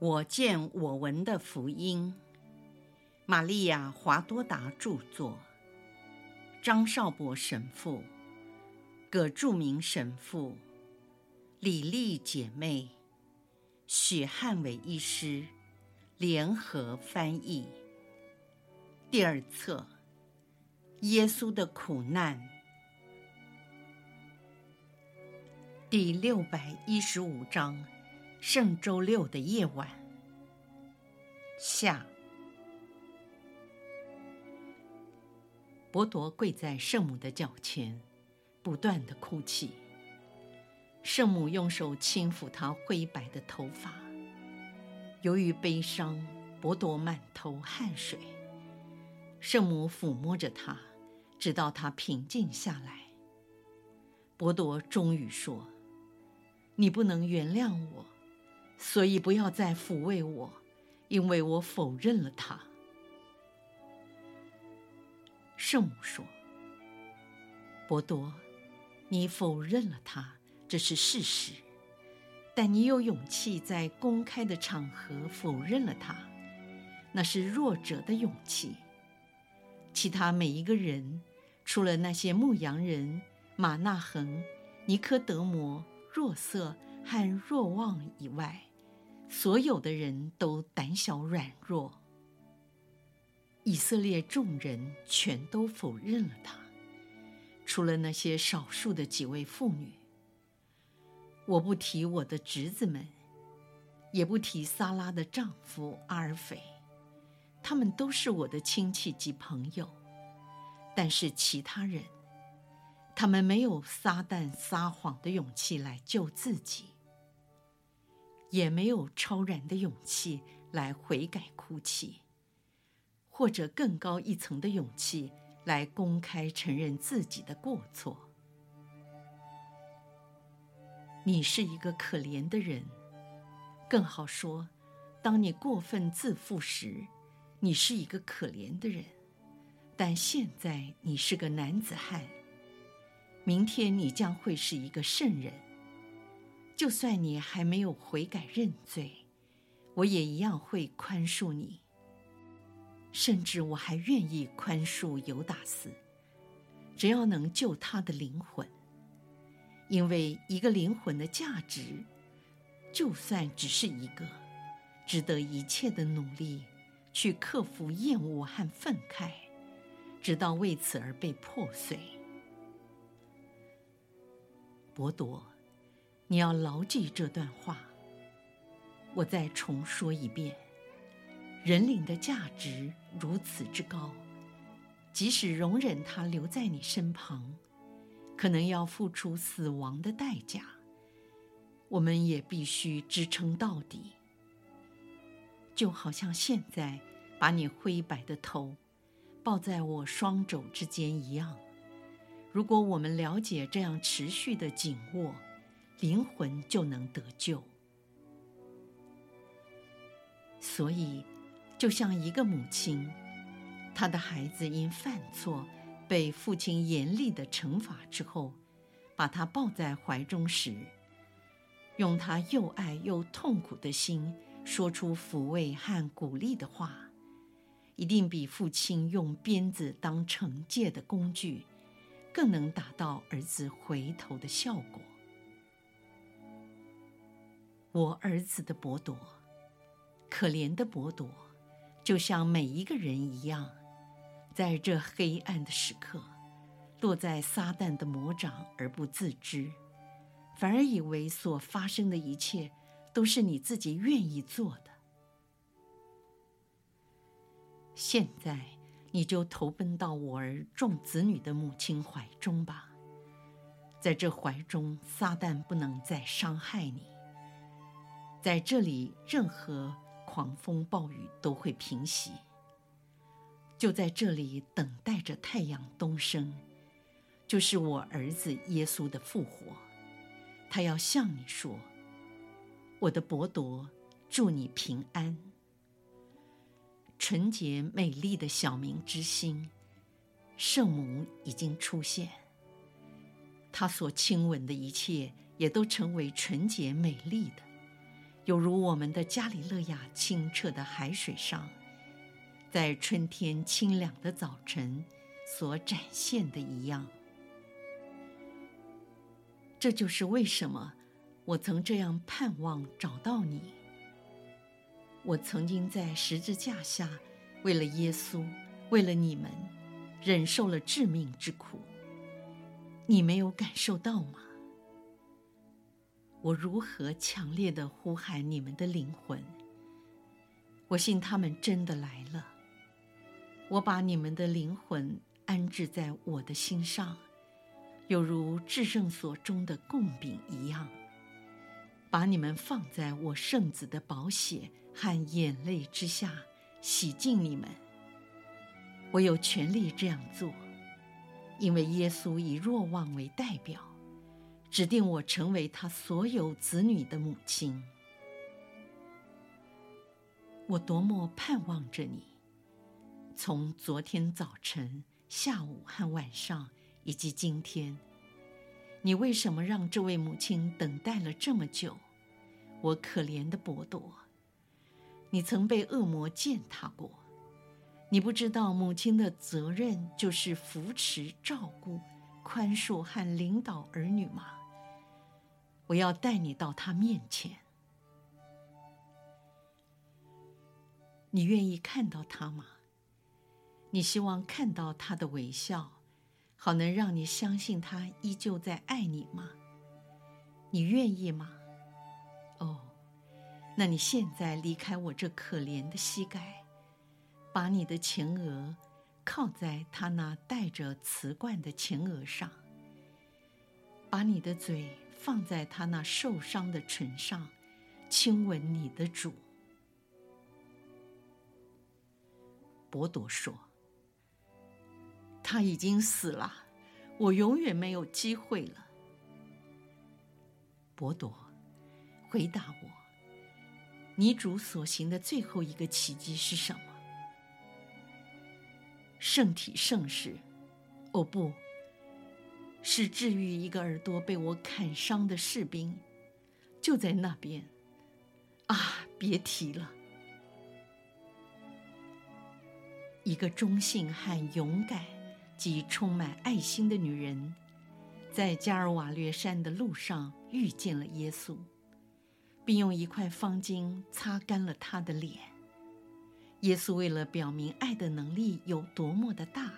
我见我闻的福音，玛利亚·华多达著作，张绍伯神父、葛著名神父、李丽姐妹、许汉伟医师。联合翻译。第二册：耶稣的苦难，第六百一十五章。圣周六的夜晚，下，伯铎跪在圣母的脚前，不断地哭泣。圣母用手轻抚他灰白的头发。由于悲伤，伯铎满头汗水。圣母抚摸着他，直到他平静下来。伯铎终于说：“你不能原谅我。”所以不要再抚慰我，因为我否认了他。圣母说：“伯多，你否认了他，这是事实，但你有勇气在公开的场合否认了他，那是弱者的勇气。其他每一个人，除了那些牧羊人马纳恒、尼科德摩、若瑟和若望以外。”所有的人都胆小软弱，以色列众人全都否认了他，除了那些少数的几位妇女。我不提我的侄子们，也不提撒拉的丈夫阿尔斐，他们都是我的亲戚及朋友。但是其他人，他们没有撒旦撒谎的勇气来救自己。也没有超然的勇气来悔改哭泣，或者更高一层的勇气来公开承认自己的过错。你是一个可怜的人，更好说，当你过分自负时，你是一个可怜的人。但现在你是个男子汉，明天你将会是一个圣人。就算你还没有悔改认罪，我也一样会宽恕你。甚至我还愿意宽恕犹达斯，只要能救他的灵魂。因为一个灵魂的价值，就算只是一个，值得一切的努力去克服厌恶和愤慨，直到为此而被破碎。伯铎。你要牢记这段话。我再重说一遍：人灵的价值如此之高，即使容忍他留在你身旁，可能要付出死亡的代价，我们也必须支撑到底。就好像现在把你灰白的头抱在我双肘之间一样。如果我们了解这样持续的紧握，灵魂就能得救。所以，就像一个母亲，她的孩子因犯错被父亲严厉的惩罚之后，把他抱在怀中时，用他又爱又痛苦的心说出抚慰和鼓励的话，一定比父亲用鞭子当惩戒的工具，更能达到儿子回头的效果。我儿子的伯铎，可怜的伯铎，就像每一个人一样，在这黑暗的时刻，落在撒旦的魔掌而不自知，反而以为所发生的一切都是你自己愿意做的。现在，你就投奔到我儿众子女的母亲怀中吧，在这怀中，撒旦不能再伤害你。在这里，任何狂风暴雨都会平息。就在这里，等待着太阳东升，就是我儿子耶稣的复活。他要向你说：“我的伯铎，祝你平安。”纯洁美丽的小明之心，圣母已经出现。他所亲吻的一切，也都成为纯洁美丽的。犹如我们的加里勒亚清澈的海水上，在春天清凉的早晨所展现的一样。这就是为什么我曾这样盼望找到你。我曾经在十字架下，为了耶稣，为了你们，忍受了致命之苦。你没有感受到吗？我如何强烈地呼喊你们的灵魂？我信他们真的来了。我把你们的灵魂安置在我的心上，有如至圣所中的供饼一样，把你们放在我圣子的宝血和眼泪之下，洗净你们。我有权利这样做，因为耶稣以若望为代表。指定我成为他所有子女的母亲。我多么盼望着你！从昨天早晨、下午和晚上，以及今天，你为什么让这位母亲等待了这么久？我可怜的伯多，你曾被恶魔践踏过，你不知道母亲的责任就是扶持、照顾、宽恕和领导儿女吗？我要带你到他面前。你愿意看到他吗？你希望看到他的微笑，好能让你相信他依旧在爱你吗？你愿意吗？哦，那你现在离开我这可怜的膝盖，把你的前额靠在他那带着瓷冠的前额上，把你的嘴。放在他那受伤的唇上，亲吻你的主。博多说：“他已经死了，我永远没有机会了。”博多回答我：“你主所行的最后一个奇迹是什么？圣体圣事？哦，不。”是治愈一个耳朵被我砍伤的士兵，就在那边。啊，别提了！一个忠信和勇敢及充满爱心的女人，在加尔瓦略山的路上遇见了耶稣，并用一块方巾擦干了他的脸。耶稣为了表明爱的能力有多么的大，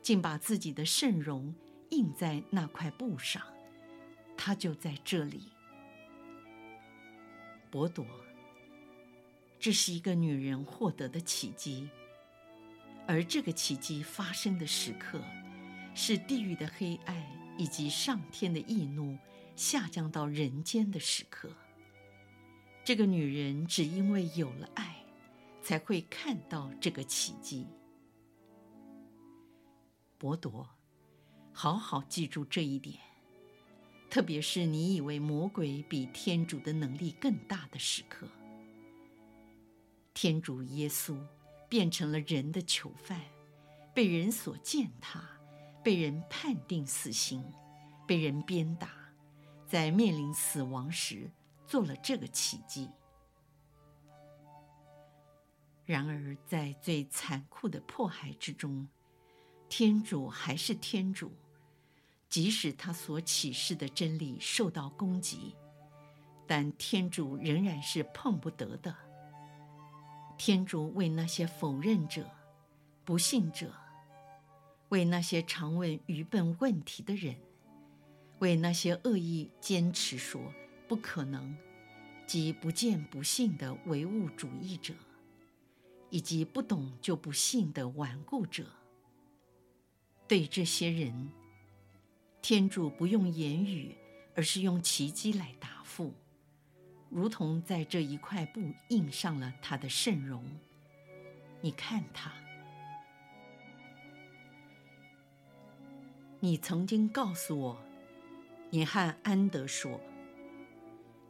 竟把自己的圣容。印在那块布上，他就在这里。博多，这是一个女人获得的奇迹，而这个奇迹发生的时刻，是地狱的黑暗以及上天的义怒下降到人间的时刻。这个女人只因为有了爱，才会看到这个奇迹。伯多。好好记住这一点，特别是你以为魔鬼比天主的能力更大的时刻。天主耶稣变成了人的囚犯，被人所践踏，被人判定死刑，被人鞭打，在面临死亡时做了这个奇迹。然而，在最残酷的迫害之中，天主还是天主。即使他所启示的真理受到攻击，但天主仍然是碰不得的。天主为那些否认者、不信者，为那些常问愚笨问题的人，为那些恶意坚持说不可能及不见不信的唯物主义者，以及不懂就不信的顽固者，对这些人。天主不用言语，而是用奇迹来答复，如同在这一块布印上了他的圣容。你看他，你曾经告诉我，你和安德说，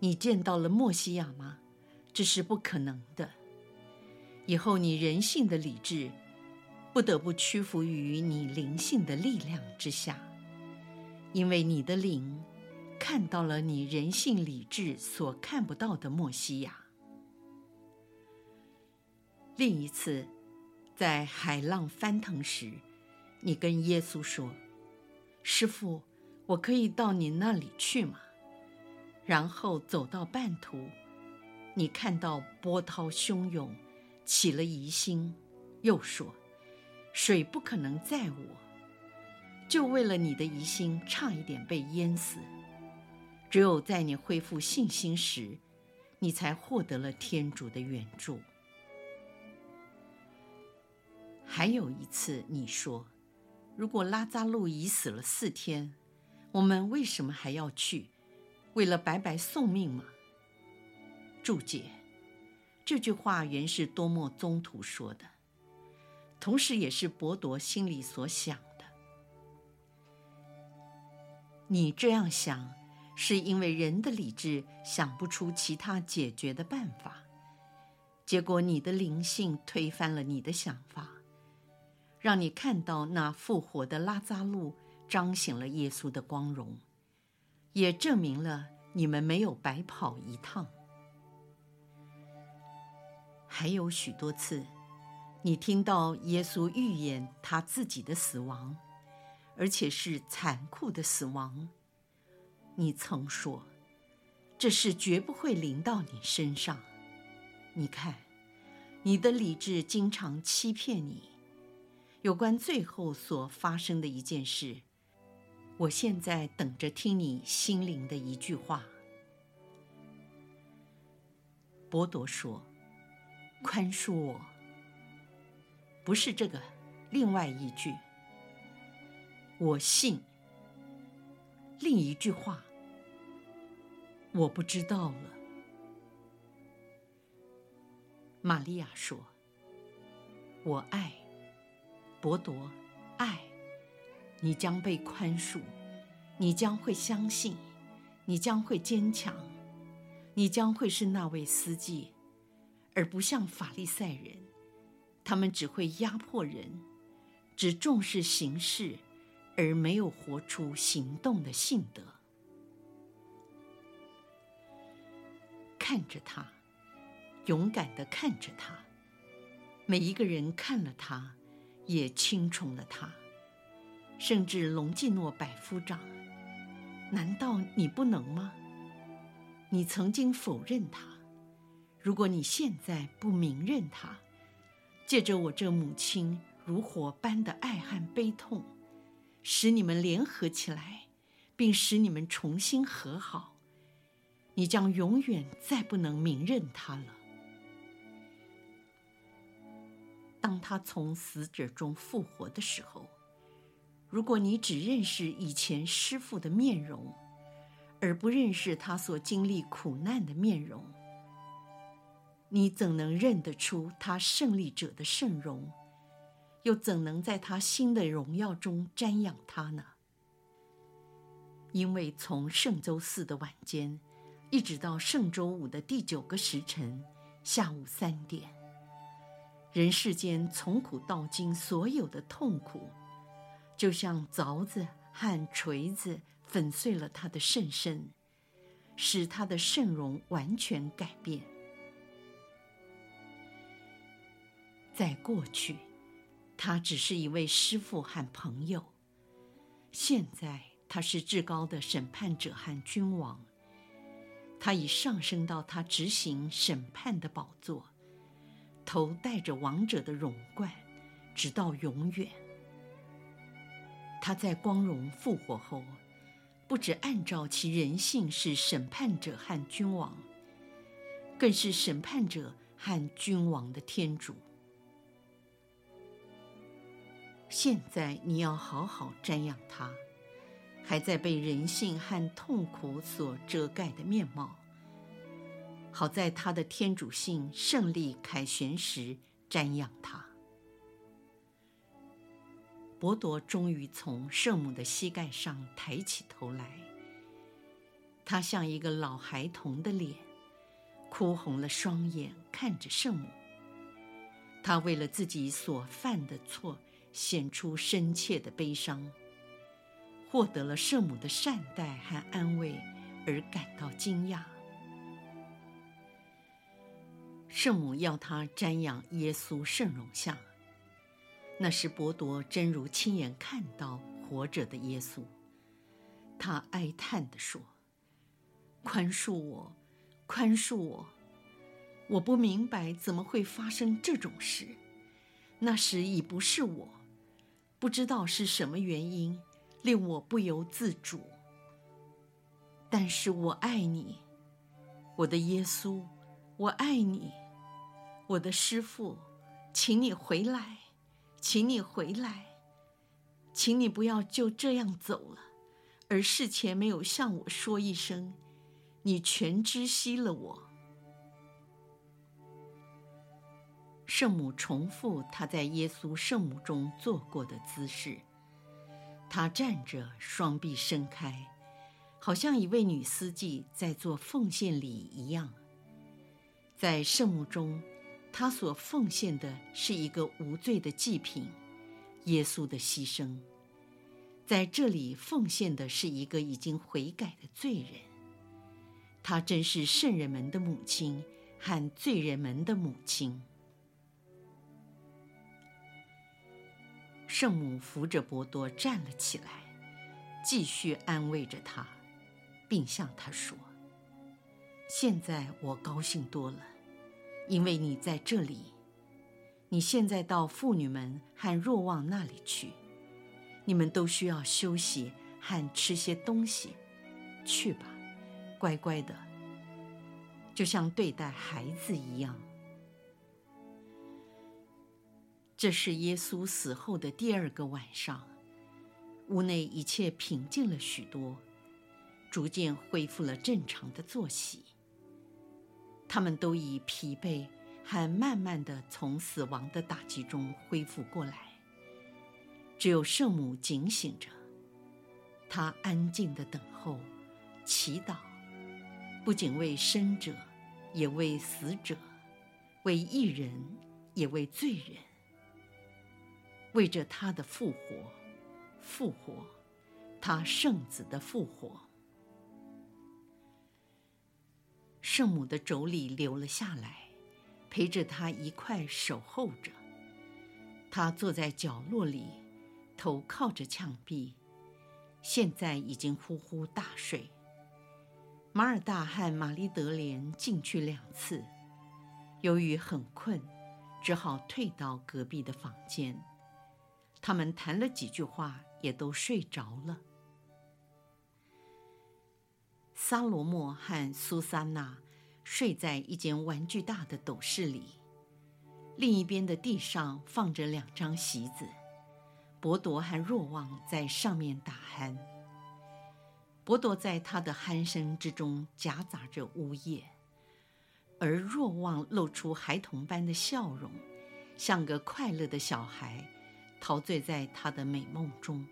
你见到了莫西亚吗？这是不可能的。以后你人性的理智，不得不屈服于你灵性的力量之下。因为你的灵看到了你人性理智所看不到的默西亚。另一次，在海浪翻腾时，你跟耶稣说：“师傅，我可以到你那里去吗？”然后走到半途，你看到波涛汹涌，起了疑心，又说：“水不可能载我。”就为了你的疑心，差一点被淹死。只有在你恢复信心时，你才获得了天主的援助。还有一次，你说：“如果拉扎路已死了四天，我们为什么还要去？为了白白送命吗？”注解：这句话原是多默宗徒说的，同时也是伯铎心里所想。你这样想，是因为人的理智想不出其他解决的办法，结果你的灵性推翻了你的想法。让你看到那复活的拉扎路彰显了耶稣的光荣，也证明了你们没有白跑一趟。还有许多次，你听到耶稣预言他自己的死亡，而且是残酷的死亡。你曾说，这事绝不会临到你身上。你看，你的理智经常欺骗你。有关最后所发生的一件事，我现在等着听你心灵的一句话。博多说：“宽恕我。”不是这个，另外一句。我信。另一句话，我不知道了。玛利亚说：“我爱。”伯铎，爱，你将被宽恕，你将会相信，你将会坚强，你将会是那位司祭，而不像法利赛人，他们只会压迫人，只重视形式，而没有活出行动的信德。看着他，勇敢的看着他，每一个人看了他。也钦宠了他，甚至隆基诺百夫长，难道你不能吗？你曾经否认他，如果你现在不明认他，借着我这母亲如火般的爱和悲痛，使你们联合起来，并使你们重新和好，你将永远再不能明认他了。当他从死者中复活的时候，如果你只认识以前师父的面容，而不认识他所经历苦难的面容，你怎能认得出他胜利者的圣容？又怎能在他新的荣耀中瞻仰他呢？因为从圣周四的晚间，一直到圣周五的第九个时辰，下午三点。人世间从古到今所有的痛苦，就像凿子和锤子粉碎了他的圣身，使他的圣容完全改变。在过去，他只是一位师傅和朋友；现在，他是至高的审判者和君王。他已上升到他执行审判的宝座。头戴着王者的荣冠，直到永远。他在光荣复活后，不只按照其人性是审判者和君王，更是审判者和君王的天主。现在你要好好瞻仰他，还在被人性和痛苦所遮盖的面貌。好在他的天主性胜利凯旋时瞻仰他。伯铎终于从圣母的膝盖上抬起头来，他像一个老孩童的脸，哭红了双眼，看着圣母。他为了自己所犯的错，显出深切的悲伤。获得了圣母的善待和安慰而感到惊讶。圣母要他瞻仰耶稣圣容像，那时伯多真如亲眼看到活着的耶稣。他哀叹地说：“宽恕我，宽恕我！我不明白怎么会发生这种事。那时已不是我，不知道是什么原因令我不由自主。但是我爱你，我的耶稣，我爱你。”我的师父，请你回来，请你回来，请你不要就这样走了，而事前没有向我说一声，你全知悉了我。圣母重复她在耶稣圣母中做过的姿势，她站着，双臂伸开，好像一位女司机在做奉献礼一样，在圣母中。她所奉献的是一个无罪的祭品，耶稣的牺牲，在这里奉献的是一个已经悔改的罪人。她真是圣人们的母亲和罪人们的母亲。圣母扶着伯多站了起来，继续安慰着他，并向他说：“现在我高兴多了。”因为你在这里，你现在到妇女们和若望那里去，你们都需要休息和吃些东西，去吧，乖乖的，就像对待孩子一样。这是耶稣死后的第二个晚上，屋内一切平静了许多，逐渐恢复了正常的作息。他们都已疲惫，还慢慢的从死亡的打击中恢复过来。只有圣母警醒着，她安静的等候、祈祷，不仅为生者，也为死者，为义人，也为罪人，为着他的复活、复活，他圣子的复活。圣母的妯娌留了下来，陪着她一块守候着。她坐在角落里，头靠着墙壁，现在已经呼呼大睡。马尔大和玛丽德莲进去两次，由于很困，只好退到隔壁的房间。他们谈了几句话，也都睡着了。撒罗莫和苏珊娜睡在一间玩具大的斗室里，另一边的地上放着两张席子，博多和若望在上面打鼾。博多在他的鼾声之中夹杂着呜咽，而若望露出孩童般的笑容，像个快乐的小孩，陶醉在他的美梦中。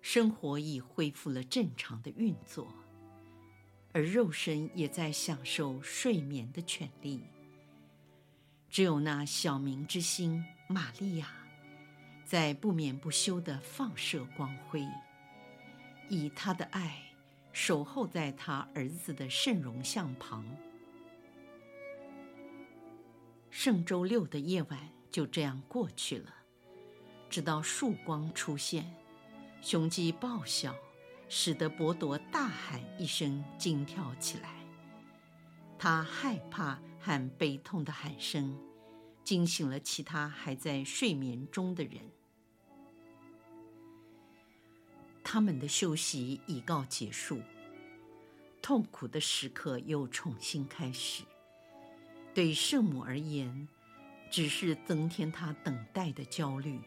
生活已恢复了正常的运作，而肉身也在享受睡眠的权利。只有那小明之星玛利亚，在不眠不休地放射光辉，以她的爱守候在她儿子的圣容像旁。圣周六的夜晚就这样过去了，直到曙光出现。雄鸡报晓，使得伯多大喊一声，惊跳起来。他害怕和悲痛的喊声，惊醒了其他还在睡眠中的人。他们的休息已告结束，痛苦的时刻又重新开始。对圣母而言，只是增添他等待的焦虑。